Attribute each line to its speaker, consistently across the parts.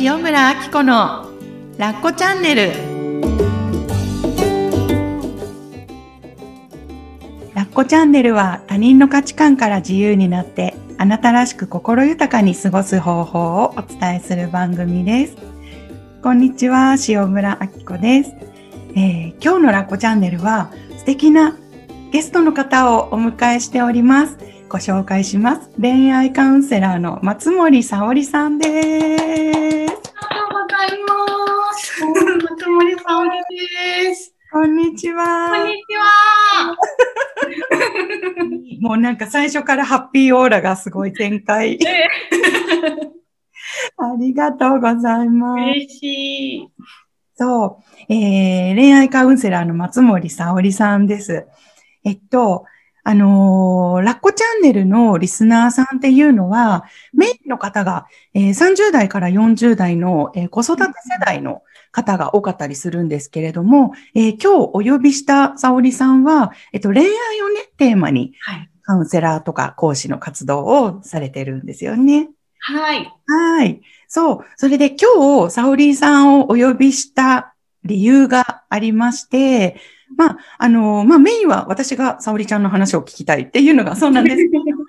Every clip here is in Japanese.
Speaker 1: 塩村あき子のラッコチャンネル。ラッコチャンネルは他人の価値観から自由になってあなたらしく心豊かに過ごす方法をお伝えする番組です。こんにちは塩村あき子です、えー、今日のラッコチャンネルは素敵なゲストの方をお迎えしております。ご紹介します。恋愛カウンセラーの松森沙織さんです。ありがとうご
Speaker 2: ざいます。松森沙織です。
Speaker 1: こんにちは。
Speaker 2: こんにちは。
Speaker 1: もうなんか最初からハッピーオーラがすごい展開。ありがとうございます。
Speaker 2: 嬉しい。
Speaker 1: そう、えー、恋愛カウンセラーの松森沙織さんです。えっと、あのー、ラッコチャンネルのリスナーさんっていうのは、メインの方が、えー、30代から40代の、えー、子育て世代の方が多かったりするんですけれども、えー、今日お呼びした沙織さんは、えっと、恋愛をね、テーマに、カウンセラーとか講師の活動をされてるんですよね。
Speaker 2: はい。
Speaker 1: はい。そう。それで今日、沙織さんをお呼びした理由がありまして、まあ、あの、まあ、メインは私が沙織ちゃんの話を聞きたいっていうのが そうなんですけども、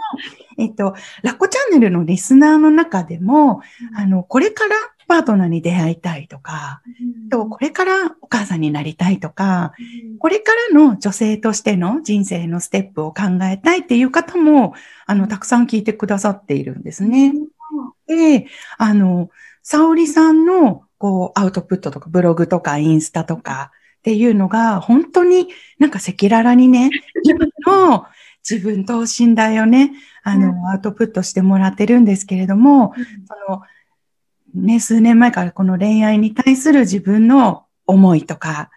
Speaker 1: えっと、ラッコチャンネルのリスナーの中でも、あの、これからパートナーに出会いたいとか、とこれからお母さんになりたいとか、これからの女性としての人生のステップを考えたいっていう方も、あの、たくさん聞いてくださっているんですね。で、あの、沙織さんの、こう、アウトプットとか、ブログとか、インスタとか、っていうのが、本当になんか赤裸々にね、自分の自分等身大をね、あの、うん、アウトプットしてもらってるんですけれども、うん、その、ね、数年前からこの恋愛に対する自分の思いとか、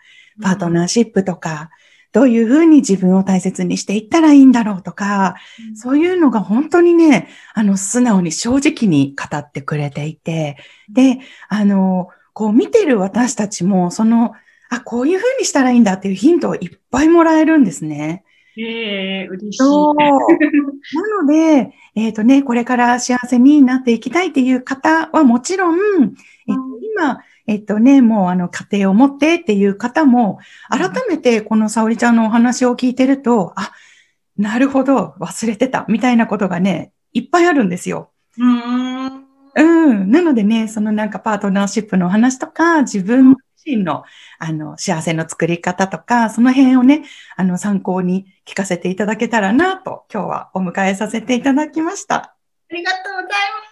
Speaker 1: パートナーシップとか、どういうふうに自分を大切にしていったらいいんだろうとか、うん、そういうのが本当にね、あの、素直に正直に語ってくれていて、で、あの、こう見てる私たちも、そのあ、こういうふうにしたらいいんだっていうヒントをいっぱいもらえるんですね。
Speaker 2: ええー、嬉しい。
Speaker 1: そう。なので、えっ、ー、とね、これから幸せになっていきたいっていう方はもちろん、えー、今、えっ、ー、とね、もうあの家庭を持ってっていう方も、改めてこの沙織ちゃんのお話を聞いてると、あ、なるほど、忘れてた、みたいなことがね、いっぱいあるんですよ。
Speaker 2: うん
Speaker 1: うん。なのでね、そのなんかパートナーシップのお話とか、自分身の、あの、幸せの作り方とか、その辺をね、あの、参考に聞かせていただけたらなと、今日はお迎えさせていただきました。あ
Speaker 2: りがとうございます。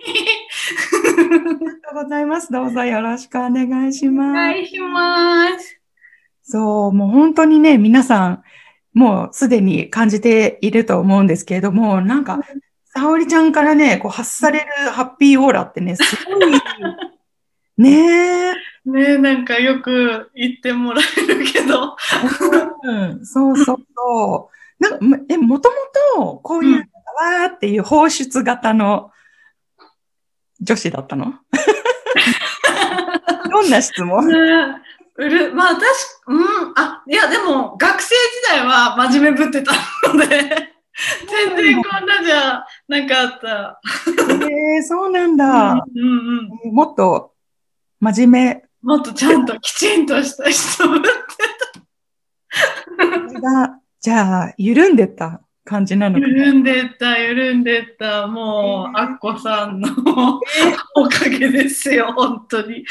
Speaker 1: ありがとうございます。どうぞよろしくお願いします。お
Speaker 2: 願いします。
Speaker 1: そう、もう本当にね、皆さん、もうすでに感じていると思うんですけれども、なんか、沙織ちゃんからね、こう発されるハッピーオーラってね、すごいねえ。
Speaker 2: ねえ、なんかよく言ってもらえるけど。
Speaker 1: うん、そうそうそう。なんか、え、もともと、こういう、うん、わーっていう放出型の女子だったの？どんな質問、
Speaker 2: ねうる、まあ確か、うん、あ、いやでも学生時代は真面目ぶってたので、全然こんなじゃなかった。
Speaker 1: えー、そうなんだ。
Speaker 2: うんうん
Speaker 1: うん、もっと真面目。
Speaker 2: もっとちゃんときちんとした人ぶって
Speaker 1: た。が、じゃあ、緩んでた感じなのか
Speaker 2: な？緩んでた、緩んでた。もう、アッコさんのおかげですよ、本当に。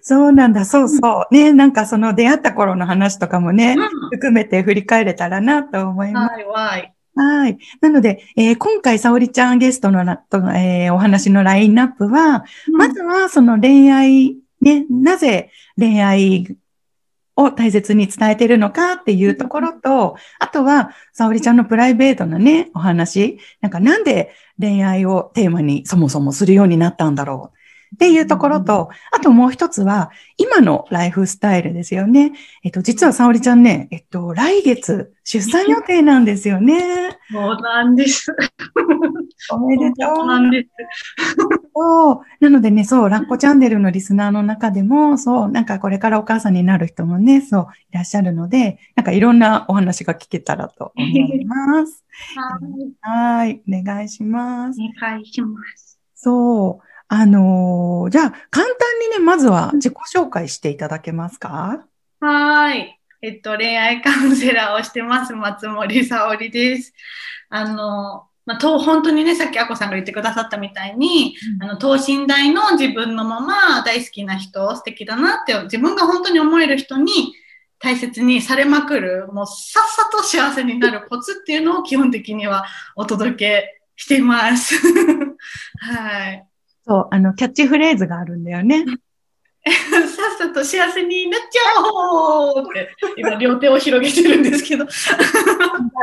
Speaker 1: そうなんだ、そうそう。ね、なんかその出会った頃の話とかもね、うん、含めて振り返れたらなと思います。
Speaker 2: はい、はい。
Speaker 1: はい。なので、えー、今回、沙織ちゃんゲストのと、えー、お話のラインナップは、うん、まずはその恋愛、ね、なぜ恋愛を大切に伝えているのかっていうところと、あとは、沙織ちゃんのプライベートなね、お話、なんかなんで恋愛をテーマにそもそもするようになったんだろう。っていうところと、あともう一つは、今のライフスタイルですよね。えっと、実は沙織ちゃんね、えっと、来月、出産予定なんですよね。
Speaker 2: そうなんです。
Speaker 1: おめでとう。
Speaker 2: なんです。
Speaker 1: そう。なのでね、そう、ラッコチャンネルのリスナーの中でも、そう、なんかこれからお母さんになる人もね、そう、いらっしゃるので、なんかいろんなお話が聞けたらと思います。はい。お願いします。
Speaker 2: お願いします。
Speaker 1: そう。あのーじゃあ、簡単にね、まずは自己紹介していただけますか？
Speaker 2: はーい。えっと、恋愛カウンセラーをしてます、松森沙織です。あの、まあ、と本当にね、さっきあこさんが言ってくださったみたいに、あの、等身大の自分のまま大好きな人、素敵だなって、自分が本当に思える人に大切にされまくる、もうさっさと幸せになるコツっていうのを基本的にはお届けしています。はい。
Speaker 1: そう、あの、キャッチフレーズがあるんだよね。
Speaker 2: さっさと幸せになっちゃおうって、今両手を広げてるんですけど。
Speaker 1: は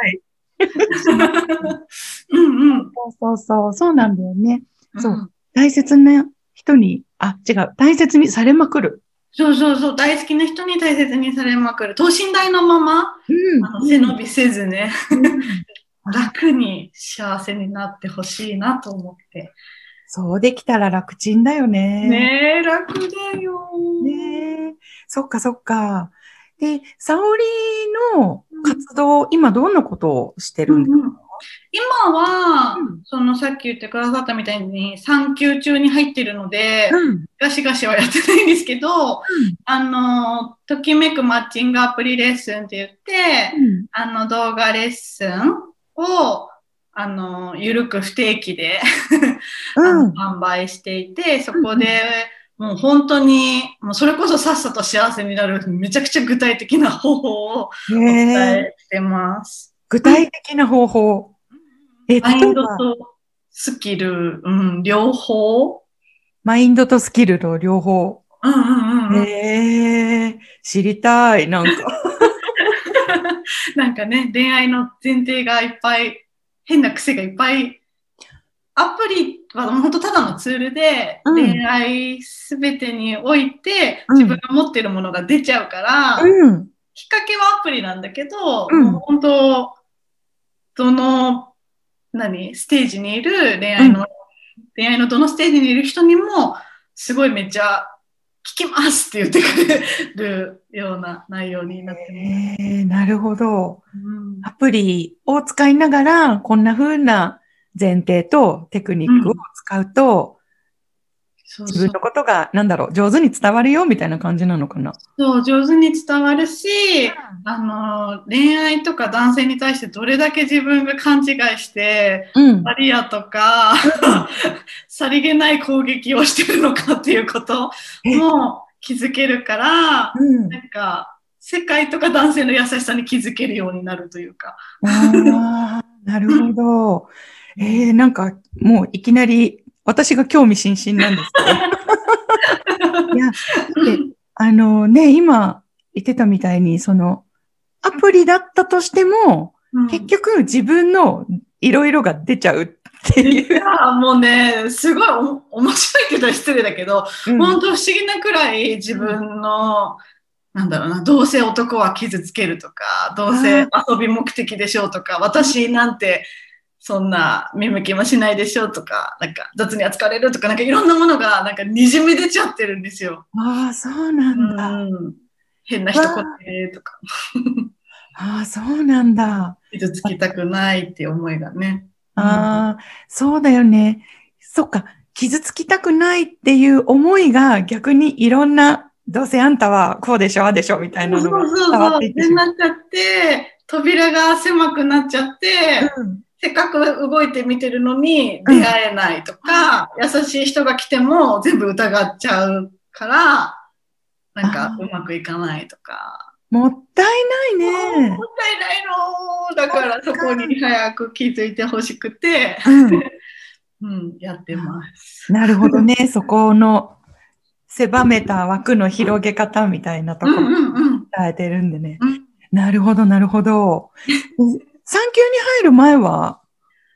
Speaker 1: い。
Speaker 2: うんうん。
Speaker 1: そうそうそう、そうなんだよね。そう
Speaker 2: うん
Speaker 1: 大切な人に、あ、違う、大切にされまくる。
Speaker 2: そうそうそう、大好きな人に大切にされまくる。等身大のまま、
Speaker 1: うん
Speaker 2: あの背伸びせずね、
Speaker 1: うん
Speaker 2: 楽に幸せになってほしいなと思って。
Speaker 1: そうできたら楽ちんだよね。
Speaker 2: ねえ、楽だよ。
Speaker 1: ねえそっかそっか。で、沙織の活動、今どんなことをしてるんですか、
Speaker 2: うんうん。今は、
Speaker 1: うん。
Speaker 2: そのさっき言ってくださったみたいに産休中に入ってるので、
Speaker 1: うん。
Speaker 2: ガシガシはやってないんですけど、あの、ときめくマッチングアプリレッスンって言って、
Speaker 1: うん。
Speaker 2: あの動画レッスンを、あの、ゆるく不定期で、あ
Speaker 1: うん
Speaker 2: の販売していて、そこで、もう本当に、もうそれこそさっさと幸せになる、めちゃくちゃ具体的な方法をお伝
Speaker 1: へえ
Speaker 2: えしてます。
Speaker 1: 具体的な方法。え、
Speaker 2: マインドとスキル、うん、両方
Speaker 1: マインドとスキルと両方。
Speaker 2: うんうんうん
Speaker 1: え知りたい、なんか。
Speaker 2: なんかね、恋愛の前提がいっぱい、変な癖がいっぱい。アプリは本当ただのツールで、
Speaker 1: うん
Speaker 2: 恋愛すべてにおいて、
Speaker 1: うん
Speaker 2: 自分が持ってるものが出ちゃうから、
Speaker 1: うん。
Speaker 2: きっかけはアプリなんだけど、
Speaker 1: うん
Speaker 2: もう本当、どの、何、ステージにいる恋愛の、恋愛のどのステージにいる人にも、すごいめっちゃ、聞きますって言ってくれるような内容になってます。
Speaker 1: へえなるほど。
Speaker 2: うん
Speaker 1: アプリを使いながら、こんな風な前提とテクニックを使うと、
Speaker 2: そうそう
Speaker 1: 自分のことが、なんだろう、上手に伝わるよ、みたいな感じなのかな？
Speaker 2: そう、上手に伝わるし、あの、恋愛とか男性に対してどれだけ自分が勘違いして、
Speaker 1: うん。
Speaker 2: バリアとか、さりげない攻撃をしてるのかっていうこと
Speaker 1: え
Speaker 2: も気づけるから、
Speaker 1: うん。
Speaker 2: なんか、世界とか男性の優しさに気づけるようになるというか。
Speaker 1: ああ、なるほど。えー、なんか、もういきなり、私が興味津々なんですけど。いや、あのね、今言ってたみたいに、その、アプリだったとしても、結局自分のいろいろが出ちゃうって
Speaker 2: い
Speaker 1: いう。
Speaker 2: や、もうね、すごいお面白いって言ったら失礼だけど、
Speaker 1: うん
Speaker 2: 本当不思議なくらい自分の、なんだろうな、どうせ男は傷つけるとか、どうせ遊び目的でしょうとか、私なんてそんな見向きもしないでしょうとか、なんか雑に扱われるとか、なんかいろんなものがなんかにじみ出ちゃってるんですよ。
Speaker 1: ああ、そうなんだ。
Speaker 2: うん、変な一言でとか、
Speaker 1: ああ、そうなんだ。
Speaker 2: 傷つきたくないっていう思いがね。
Speaker 1: ああ、そうだよね。そっか。傷つきたくないっていう思いが逆にいろんな、どうせあんたはこうでしょ、ああでしょ、みたいなのが
Speaker 2: そうそう
Speaker 1: 伝わ
Speaker 2: そう。
Speaker 1: っていってしまう。
Speaker 2: でなっちゃって、扉が狭くなっちゃって、
Speaker 1: うん
Speaker 2: せっかく動いてみてるのに出会えないとか、優しい人が来ても全部疑っちゃうから、なんかうまくいかないとか。
Speaker 1: もったいないね
Speaker 2: も。ったいないのだからそこに早く気づいてほしくて、
Speaker 1: うん。
Speaker 2: うん、やってます。
Speaker 1: なるほどね。そこの狭めた枠の広げ方みたいなところ
Speaker 2: うんうんうん。
Speaker 1: 伝えてるんでね。
Speaker 2: うん
Speaker 1: なるほど、なるほど。産休に入る前は、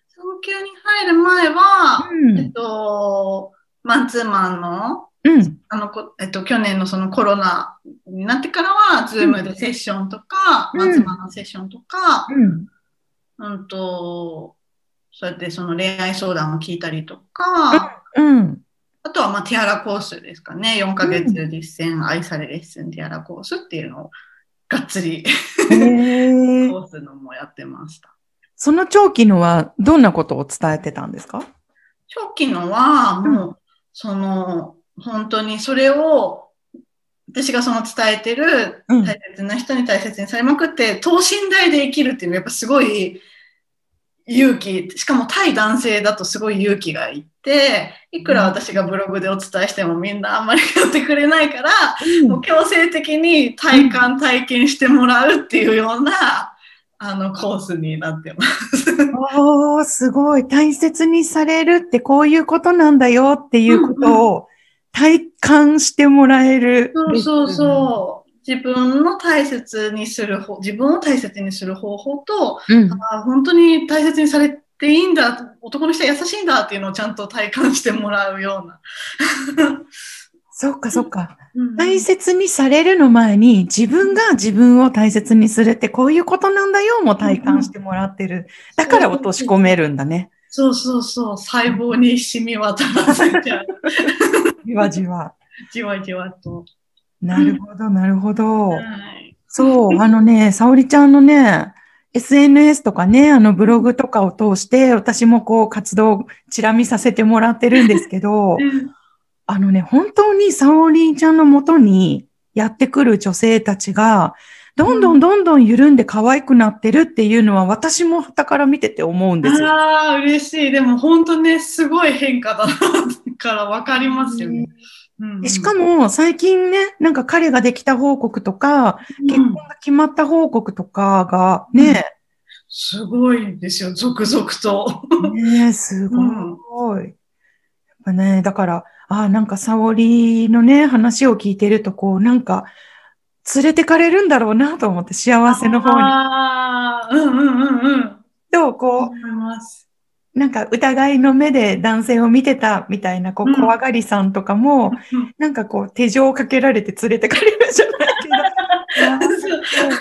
Speaker 2: 早急に入る前は、
Speaker 1: うん
Speaker 2: えっと、マンツーマンの、
Speaker 1: うん。
Speaker 2: あのこ、えっと、去年のそのコロナになってからは、ズームでセッションとか、
Speaker 1: うん
Speaker 2: マンツーマンのセッションとか、
Speaker 1: うん。
Speaker 2: うんと、そうやってその恋愛相談を聞いたりとか、
Speaker 1: うん。
Speaker 2: あとは、まあ、ティアラコースですかね。4ヶ月実践愛されレッスンティアラコースっていうのをがっつり コースのもやってました。
Speaker 1: その長期のはどんなことを伝えてたんですか？
Speaker 2: 長期のは、もう、その、本当にそれを、私がその伝えてる
Speaker 1: うん
Speaker 2: 大切な人に大切にされまくって、等身大で生きるっていうのはやっぱすごい勇気、しかも対男性だとすごい勇気がいって、いくら私がブログでお伝えしてもみんなあんまりやってくれないから、もう強制的に体感、体験してもらうっていうような、あの、コースになってます。
Speaker 1: おー、すごい。大切にされるってこういうことなんだよっていうことを体感してもらえる。
Speaker 2: そうそうそう。自分の大切にする方、自分を大切にする方法と、
Speaker 1: うん。
Speaker 2: あ本当に大切にされていいんだ、男の人は優しいんだっていうのをちゃんと体感してもらうような。
Speaker 1: そっかそっか。
Speaker 2: うん
Speaker 1: 大切にされるの前に自分が自分を大切にするってこういうことなんだよも体感してもらってる。だから落とし込めるんだね。
Speaker 2: そうそうそう。細胞に染み渡らせちゃう。
Speaker 1: じわじわ。
Speaker 2: じわじわと。
Speaker 1: なるほど、なるほど。
Speaker 2: はい。
Speaker 1: そう、あのね、沙織ちゃんのね、SNS とかね、あのブログとかを通して、私もこう活動、チラ見させてもらってるんですけど、あのね、本当に沙織ちゃんのもとにやってくる女性たちが、どんどんどんどん緩んで可愛くなってるっていうのは、私も傍から見てて思うんですよ。
Speaker 2: ああ、嬉しい。でも本当ね、すごい変化だなからわかりますよね。うん
Speaker 1: でしかも、最近ね、なんか彼ができた報告とか、結婚が決まった報告とかがね、
Speaker 2: すごいですよ、続々と。
Speaker 1: ねえ、すごい。やっぱね、だから、ああ、なんか沙織のね、話を聞いてると、こう、なんか、連れてかれるんだろうなと思って、幸せの方に。
Speaker 2: ああ、うんうんうんうん。
Speaker 1: と、こ。う、なんか疑いの目で男性を見てたみたいな、こう、
Speaker 2: うん
Speaker 1: 怖がりさんとかも、なんかこう、手錠をかけられて連れてかれるじゃないけ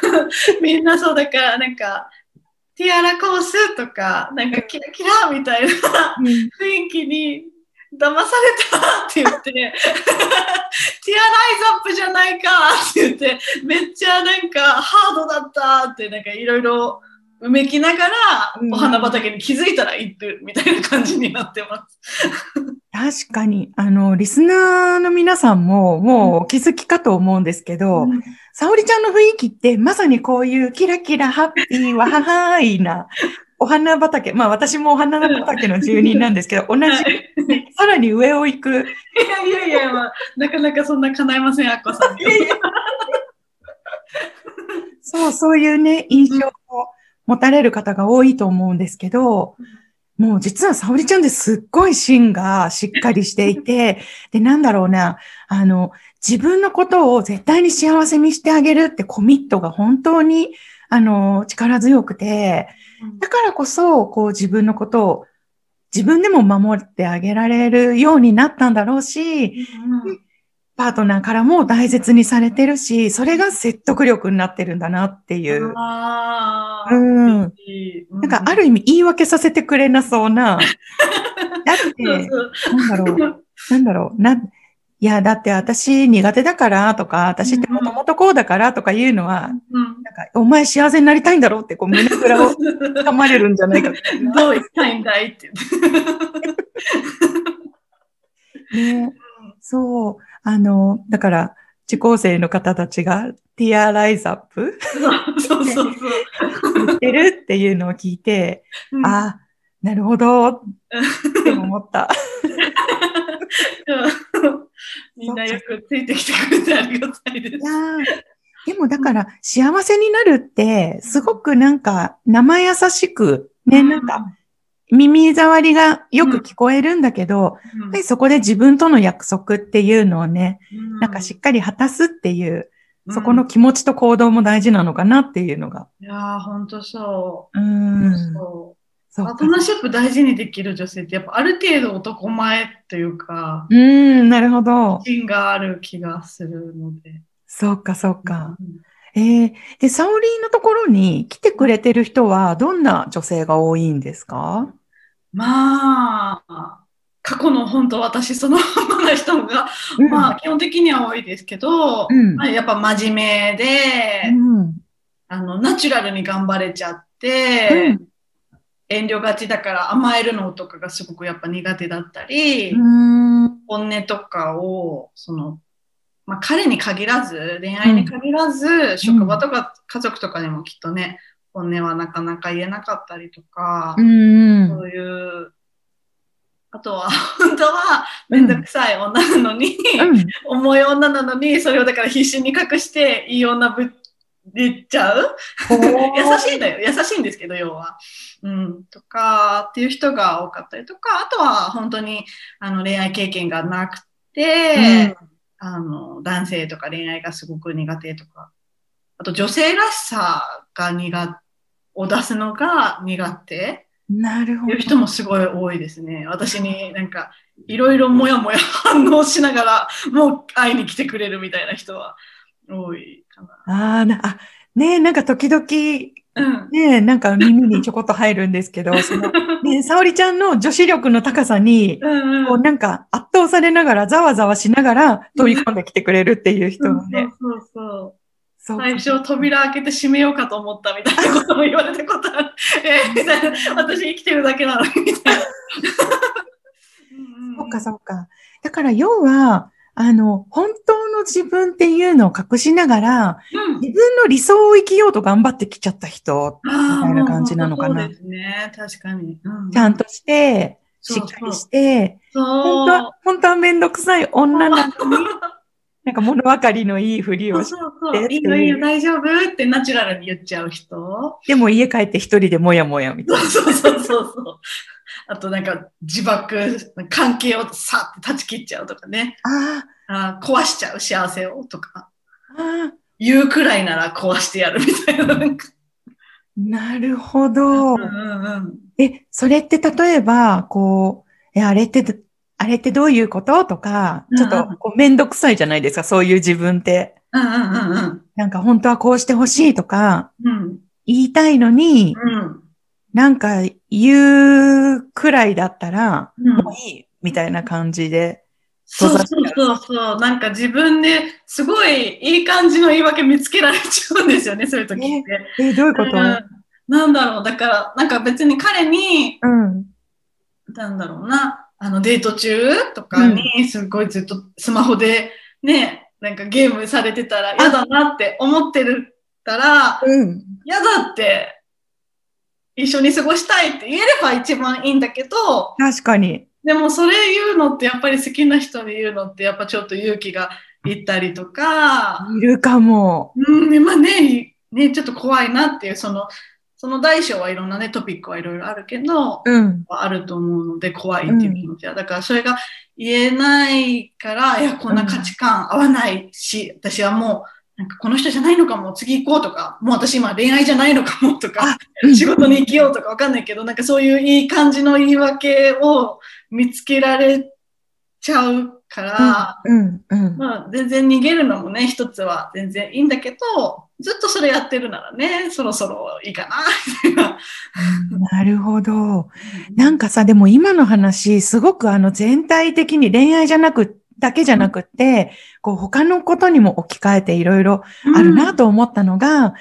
Speaker 1: ど。
Speaker 2: みんなそうだから、なんか、ティアラコースとか、なんかキラキラみたいな
Speaker 1: うん
Speaker 2: 雰囲気に騙されたって言って、ティアライズアップじゃないかって言って、めっちゃなんかハードだったって、なんかいろいろうめきながら
Speaker 1: う、ん。
Speaker 2: お花畑に気づいたら行くみたいな感じになってます。
Speaker 1: 確かに、あの、リスナーの皆さんも、もうお気づきかと思うんですけど、沙織ちゃんの雰囲気って、まさにこういうキラキラハッピーわははーいな、お花畑、まあ私もお花畑の住人なんですけど、同じ、
Speaker 2: はい。
Speaker 1: さらに上を行く、
Speaker 2: いやいやいや、まあ、なかなかそんな叶いません、アッコさん。に。
Speaker 1: そう、そういうね、印象を持たれる方が多いと思うんですけど、もう実は沙織ちゃんですっごい芯がしっかりしていて、で、なんだろうな、あの、自分のことを絶対に幸せにしてあげるってコミットが本当に、あの、力強くて、だからこそ、こう自分のことを自分でも守ってあげられるようになったんだろうし、パートナーからも大切にされてるし、それが説得力になってるんだなっていう。うん。なんかある意味言い訳させてくれなそうな。だって、なんだろう、なんだろう、な、いや、だって私苦手だからとか、私ってもともとこうだからとかいうのは、
Speaker 2: うん
Speaker 1: なんか、お前幸せになりたいんだろうって、こう胸ぐらを 掴まれるんじゃないか。
Speaker 2: どうしたいんだいって。
Speaker 1: ね、そう。あの、だから、受講生の方たちがティアライズアップ
Speaker 2: そうそうそう。
Speaker 1: 言ってるっていうのを聞いて、
Speaker 2: うん
Speaker 1: ああ、なるほどって思った。
Speaker 2: うんみんなよくついてきてくれてありがたいです
Speaker 1: でもだから、幸せになるって、すごくなんか、生優しく、ね、なんか、耳障りがよく聞こえるんだけど、
Speaker 2: うん、
Speaker 1: やっぱりそこで自分との約束っていうのをね、
Speaker 2: うん
Speaker 1: なんかしっかり果たすっていう、そこの気持ちと行動も大事なのかなっていうのが。
Speaker 2: いやー、ほんとそうう。
Speaker 1: ん。
Speaker 2: そう
Speaker 1: そう
Speaker 2: パートナーシップ大事にできる女性って、やっぱある程度男前というか、
Speaker 1: うん、なるほど。
Speaker 2: 芯がある気がするので。
Speaker 1: そうか、そうか。
Speaker 2: うん
Speaker 1: えー、で、サオリーのところに来てくれてる人は、どんな女性が多いんですか？
Speaker 2: まあ、過去の本当私その ままな人が、
Speaker 1: うん。
Speaker 2: まあ基本的には多いですけど、
Speaker 1: うん。
Speaker 2: まあ、やっぱ真面目で、
Speaker 1: うん。
Speaker 2: あの、ナチュラルに頑張れちゃって、
Speaker 1: うん。
Speaker 2: 遠慮がちだから甘えるのとかがすごくやっぱ苦手だったり、
Speaker 1: うん。
Speaker 2: 本音とかを、その、まあ彼に限らず、恋愛に限らず、職場とか家族とかでもきっとね、本音はなかなか言えなかったりとか、
Speaker 1: うん
Speaker 2: そういう、あとは、本当はめんどくさい女なのに、
Speaker 1: うん。
Speaker 2: 重い女なのに、それをだから必死に隠して、いい女ぶっちゃう？優しいんだよ。優しいんですけど、要は。うん。とか、っていう人が多かったりとか、あとは本当にあの恋愛経験がなくて、あの、男性とか恋愛がすごく苦手とか、あと女性らしさが苦を出すのが苦手
Speaker 1: なるほど
Speaker 2: いう。人もすごい多いですね。私になんか、いろいろもやもや反応しながら、もう会いに来てくれるみたいな人は多いかな。
Speaker 1: ああ、な、あ、ねえ、なんか時々、
Speaker 2: うん。
Speaker 1: ねえ、なんか耳にちょこっと入るんですけど、その、ねえ、沙織ちゃんの女子力の高さに、
Speaker 2: うん
Speaker 1: こうなんか圧倒されながら、ざわざわしながら飛び込んできてくれるっていう人がね。
Speaker 2: そうそうそう。
Speaker 1: そう
Speaker 2: 最初扉開けて閉めようかと思ったみたいなことも言われたことある。えーみたいな。私生きてるだけなのにみたいな。
Speaker 1: そっかそっか。だから要は、あの、本当の自分っていうのを隠しながら、
Speaker 2: うん。
Speaker 1: 自分の理想を生きようと頑張ってきちゃった人、
Speaker 2: み
Speaker 1: みたいな感じなのかな
Speaker 2: そうですね。確かに。う
Speaker 1: ちゃんとして、しっかりして、
Speaker 2: そう。
Speaker 1: 本当は、本当はめんどくさい女なのに、なんか物分かりのいいふり
Speaker 2: そう
Speaker 1: をし
Speaker 2: そうそう。
Speaker 1: で
Speaker 2: いいよいいよ、大丈夫ってナチュラルに言っちゃう人。
Speaker 1: でも家帰って一人でもやもやみたい
Speaker 2: そうそうそうそう。あとなんか自爆、関係をさって断ち切っちゃうとかね。
Speaker 1: な。あ
Speaker 2: あー壊しちゃう幸せをとか。
Speaker 1: あ、ああ、
Speaker 2: 言うくらいなら壊してやるみたいな。なんか
Speaker 1: なるほど
Speaker 2: うん。うんうん。
Speaker 1: え、それって例えば、こう、え、あれって、あれってどういうこと？とか、ちょっとこうめんどくさいじゃないですか、そういう自分って。
Speaker 2: うんうんうん
Speaker 1: なんか本当はこうしてほしいとか、
Speaker 2: うん。
Speaker 1: 言いたいのに、
Speaker 2: うん。
Speaker 1: なんか言うくらいだったら、
Speaker 2: うん
Speaker 1: もういい、みたいな感じで。
Speaker 2: そうそうそうそう。なんか自分ですごいいい感じの言い訳見つけられちゃうんですよね、そういう時って。
Speaker 1: え、どういうこと？
Speaker 2: うんなんだろう。だから、なんか別に彼に、
Speaker 1: うん。
Speaker 2: なんだろうな、あのデート中とかにすごいずっとスマホでね、なんかゲームされてたら嫌だなって思ってるたら、
Speaker 1: うん。
Speaker 2: 嫌だって一緒に過ごしたいって言えれば一番いいんだけど、
Speaker 1: 確かに。
Speaker 2: でもそれ言うのってやっぱり好きな人に言うのってやっぱちょっと勇気がいったりとか、
Speaker 1: いるかも。
Speaker 2: うん、まあね、ね、ちょっと怖いなっていう、その、その大小はいろんなね、トピックはいろいろあるけど、
Speaker 1: うん。
Speaker 2: あると思うので怖いっていう気持ちは。だからそれが言えないから、いや、こんな価値観合わないし、私はもう、なんかこの人じゃないのかも、次行こうとか、もう私今恋愛じゃないのかもとか、
Speaker 1: うん
Speaker 2: 仕事に生きようとかわかんないけど、なんかそういういい感じの言い訳を見つけられちゃうから、
Speaker 1: うん。うん。
Speaker 2: まあ全然逃げるのもね、一つは全然いいんだけど、ずっとそれやってるならね、そろそろいいかな、みたいな。
Speaker 1: なるほど。なんかさ、でも今の話、すごくあの全体的に恋愛じゃなく、だけじゃなくって、こう他のことにも置き換えていろいろあるなと思ったのが、
Speaker 2: うん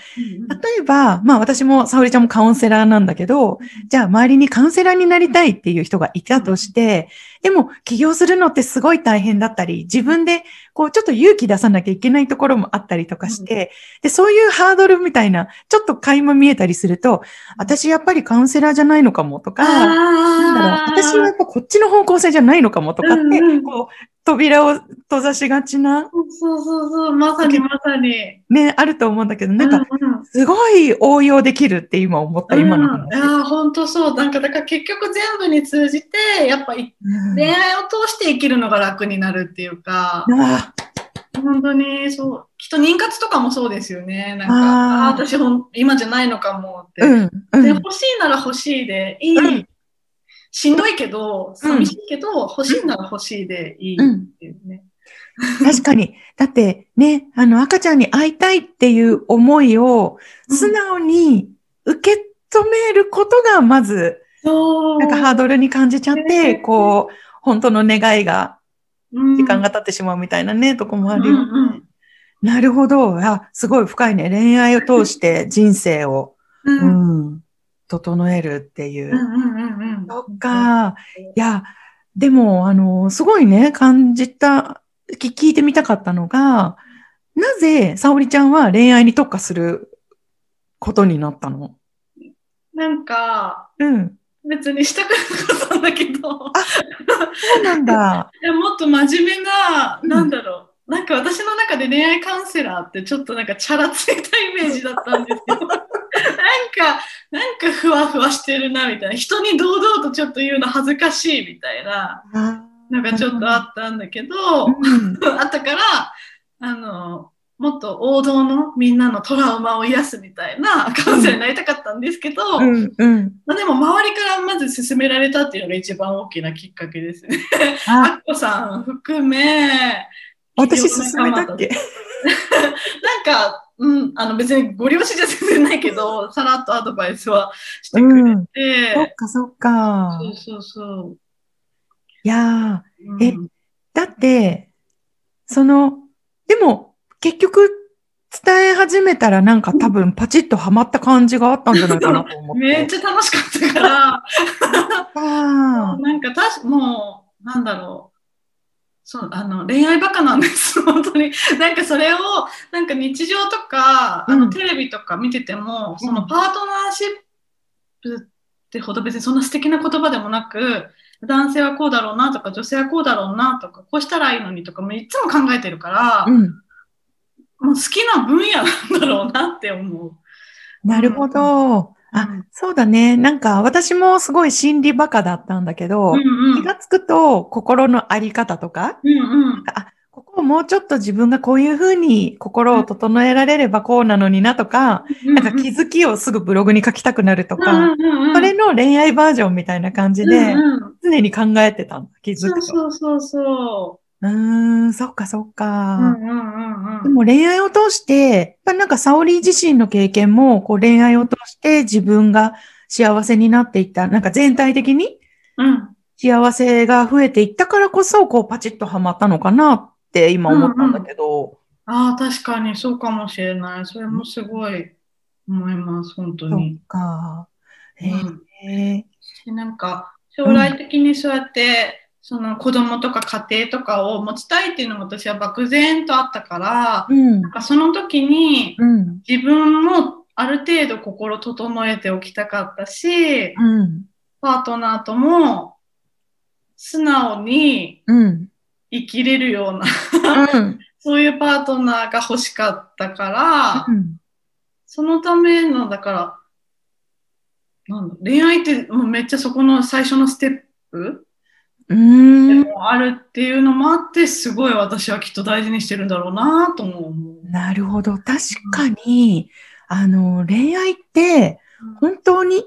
Speaker 1: 例えば、まあ私も、沙織ちゃんもカウンセラーなんだけど、じゃあ周りにカウンセラーになりたいっていう人がいたとして、でも起業するのってすごい大変だったり、自分でこうちょっと勇気出さなきゃいけないところもあったりとかして、で、そういうハードルみたいな、ちょっと垣間見えたりすると、私やっぱりカウンセラーじゃないのかもとか、なんだろう
Speaker 2: あー
Speaker 1: 私はやっぱこっちの方向性じゃないのかもとかって、こう、扉を閉ざしがちな、
Speaker 2: そうそうそう、まさにまさに。
Speaker 1: ね、あると思うんだけど、なんか、すごい応用できるって今思った、今の話。
Speaker 2: うん、いやー本当そう。なんか、だから結局全部に通じて、やっぱり
Speaker 1: うん
Speaker 2: 恋愛を通して生きるのが楽になるっていうか、
Speaker 1: あ
Speaker 2: 本当にそう。きっと妊活とかもそうですよね。なんか、
Speaker 1: あー
Speaker 2: あ私ほん今じゃないのかもって。
Speaker 1: うん、うん。
Speaker 2: で欲しいなら欲しいでいい。
Speaker 1: うん
Speaker 2: しんどいけど、寂しいけど、欲しいなら欲しいでいいっていうね。
Speaker 1: 確かに。だってね、あの赤ちゃんに会いたいっていう思いを素直に受け止めることがまず。なんかハードルに感じちゃって、
Speaker 2: うん
Speaker 1: こう、本当の願いが、
Speaker 2: うん
Speaker 1: 時間が経ってしまうみたいなね、とこもあるよね。
Speaker 2: うんうん
Speaker 1: なるほど。あ、すごい深いね。恋愛を通して人生を、
Speaker 2: うん
Speaker 1: う
Speaker 2: うん
Speaker 1: ん、整えるっていう。
Speaker 2: うんうんうん
Speaker 1: そっか。いや、でも、あの、すごいね、感じた、き聞いてみたかったのが、なぜ、沙織ちゃんは恋愛に特化することになったの？
Speaker 2: なんか、
Speaker 1: うん。
Speaker 2: 別にしたくなかったんだけど、
Speaker 1: そうなんだ。
Speaker 2: いやもっと真面目な、
Speaker 1: うん
Speaker 2: なんだろう。なんか私の中で恋愛カウンセラーってちょっとなんかチャラついたイメージだったんですよ。なんか、なんかふわふわしてるなみたいな。人に堂々とちょっと言うの恥ずかしいみたいな、
Speaker 1: あ
Speaker 2: なんかちょっとあったんだけど、
Speaker 1: うん
Speaker 2: あったから、あの、もっと王道のみんなのトラウマを癒すみたいなカウンセラーになりたかったんですけど、
Speaker 1: うん、うん。
Speaker 2: まあ、でも周りからまず勧められたっていうのが一番大きなきっかけですね。
Speaker 1: あ、
Speaker 2: あっこさん含め、
Speaker 1: 私勧めたっけ？
Speaker 2: なんか、うん、あの別にご両親じゃ全然ないけど、さらっとアドバイスはしてくれて、
Speaker 1: そっか、そっか。
Speaker 2: そうそうそ
Speaker 1: いや
Speaker 2: う。
Speaker 1: え
Speaker 2: うん
Speaker 1: ー、だって、その、でも、結局、伝え始めたらなんか多分パチッとハマった感じがあったんじゃないかなと思って。
Speaker 2: めっちゃ楽しかったから、
Speaker 1: あ
Speaker 2: なんかたし、もう、なんだろう。そう、あの、恋愛バカなんです、本当に。なんかそれを、なんか日常とか、あ
Speaker 1: うん
Speaker 2: の、テレビとか見てても、そのパートナーシップってほど別にそんな素敵な言葉でもなく、男性はこうだろうなとか、女性はこうだろうなとか、こうしたらいいのにとか、もういつも考えてるから、
Speaker 1: うん。
Speaker 2: もう好きな分野なんだろうなって思う。
Speaker 1: なるほど。あ
Speaker 2: うん、
Speaker 1: そうだね。なんか私もすごい心理バカだったんだけど、
Speaker 2: うんうん。
Speaker 1: 気がつくと心のあり方とか、
Speaker 2: うんうん。
Speaker 1: あ、ここをもうちょっと自分がこういうふうに心を整えられればこうなのになとか、なんか気づきをすぐブログに書きたくなるとか、
Speaker 2: うんうんうん、
Speaker 1: それの恋愛バージョンみたいな感じで、
Speaker 2: うんうん
Speaker 1: 常に考えてたんだ、気づ
Speaker 2: そう
Speaker 1: くと。
Speaker 2: そうそうそう
Speaker 1: ーん、そっかそっ
Speaker 2: う。
Speaker 1: か。
Speaker 2: うんうんうんうん。
Speaker 1: でも恋愛を通して、やっぱなんかサオリー自身の経験も、こう恋愛を通して自分が幸せになっていった、なんか全体的に
Speaker 2: うん。
Speaker 1: 幸せが増えていったからこそ、こうパチッとハマったのかなって今思ったんだけど、
Speaker 2: ああ、確かにそうかもしれない。それもすごい思います、本当
Speaker 1: そっ
Speaker 2: に。
Speaker 1: か。へ
Speaker 2: うんなんか、将来的にそうやって、その子供とか家庭とかを持ちたいっていうのも私は漠然とあったから、
Speaker 1: うん。
Speaker 2: なんかその時に
Speaker 1: うん、
Speaker 2: 自分もある程度心整えておきたかったし、
Speaker 1: うん、
Speaker 2: パートナーとも素直に
Speaker 1: うん、
Speaker 2: 生きれるような
Speaker 1: うん、
Speaker 2: そういうパートナーが欲しかったから、
Speaker 1: うん。
Speaker 2: そのための、だから、なんだ恋愛ってもうめっちゃそこの最初のステップ
Speaker 1: うー
Speaker 2: で
Speaker 1: ん、
Speaker 2: もあるっていうのもあって、すごい私はきっと大事にしてるんだろうなとも思う。
Speaker 1: なるほど。確かに、あの、恋愛って、本当に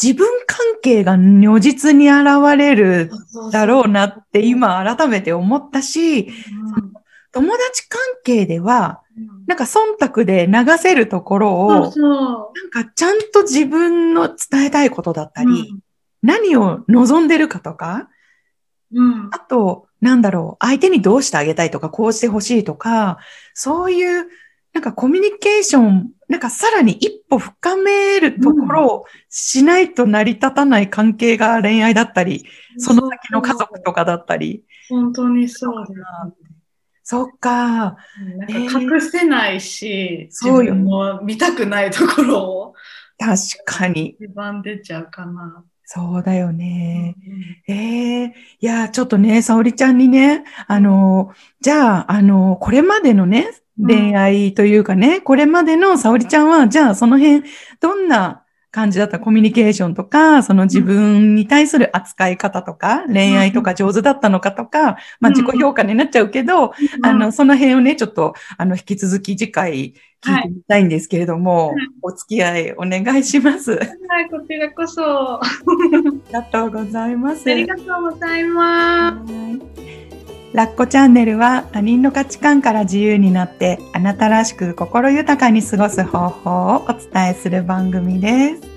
Speaker 1: 自分関係が如実に現れるだろうなって今改めて思ったし、友達関係では、なんか忖度で流せるところを、なんかちゃんと自分の伝えたいことだった
Speaker 2: う。
Speaker 1: り、何を望んでるかとか、
Speaker 2: うん。
Speaker 1: あと、なんだろう、相手にどうしてあげたいとか、こうしてほしいとか、そういう、なんかコミュニケーション、なんかさらに一歩深めるところをしないと成り立たない関係が恋愛だったり、その先の家族とかだったり。
Speaker 2: 本当にそうです。
Speaker 1: そっか。
Speaker 2: なんか隠せないし、
Speaker 1: そうよ
Speaker 2: 自分も見たくないところを
Speaker 1: 確かに。
Speaker 2: 一番出ちゃうかな。
Speaker 1: そうだよね。ええいや、ちょっとね、沙織ちゃんにね、あの、じゃあ、あの、これまでのね、恋愛というかね、これまでの沙織ちゃんは、じゃあその辺、どんな感じだったコミュニケーションとか、その自分に対する扱い方とか、恋愛とか上手だったのかとか、まあ自己評価になっちゃうけど、あの、その辺をね、ちょっと、あの、引き続き次回聞いてみたいんですけれども、
Speaker 2: はい
Speaker 1: お付き合いお願いします。あ
Speaker 2: はい、こちらこそ。あ
Speaker 1: りがとうございます。
Speaker 2: りがとうございます。
Speaker 1: ラッコチャンネルは他人の価値観から自由になってあなたらしく心豊かに過ごす方法をお伝えする番組です。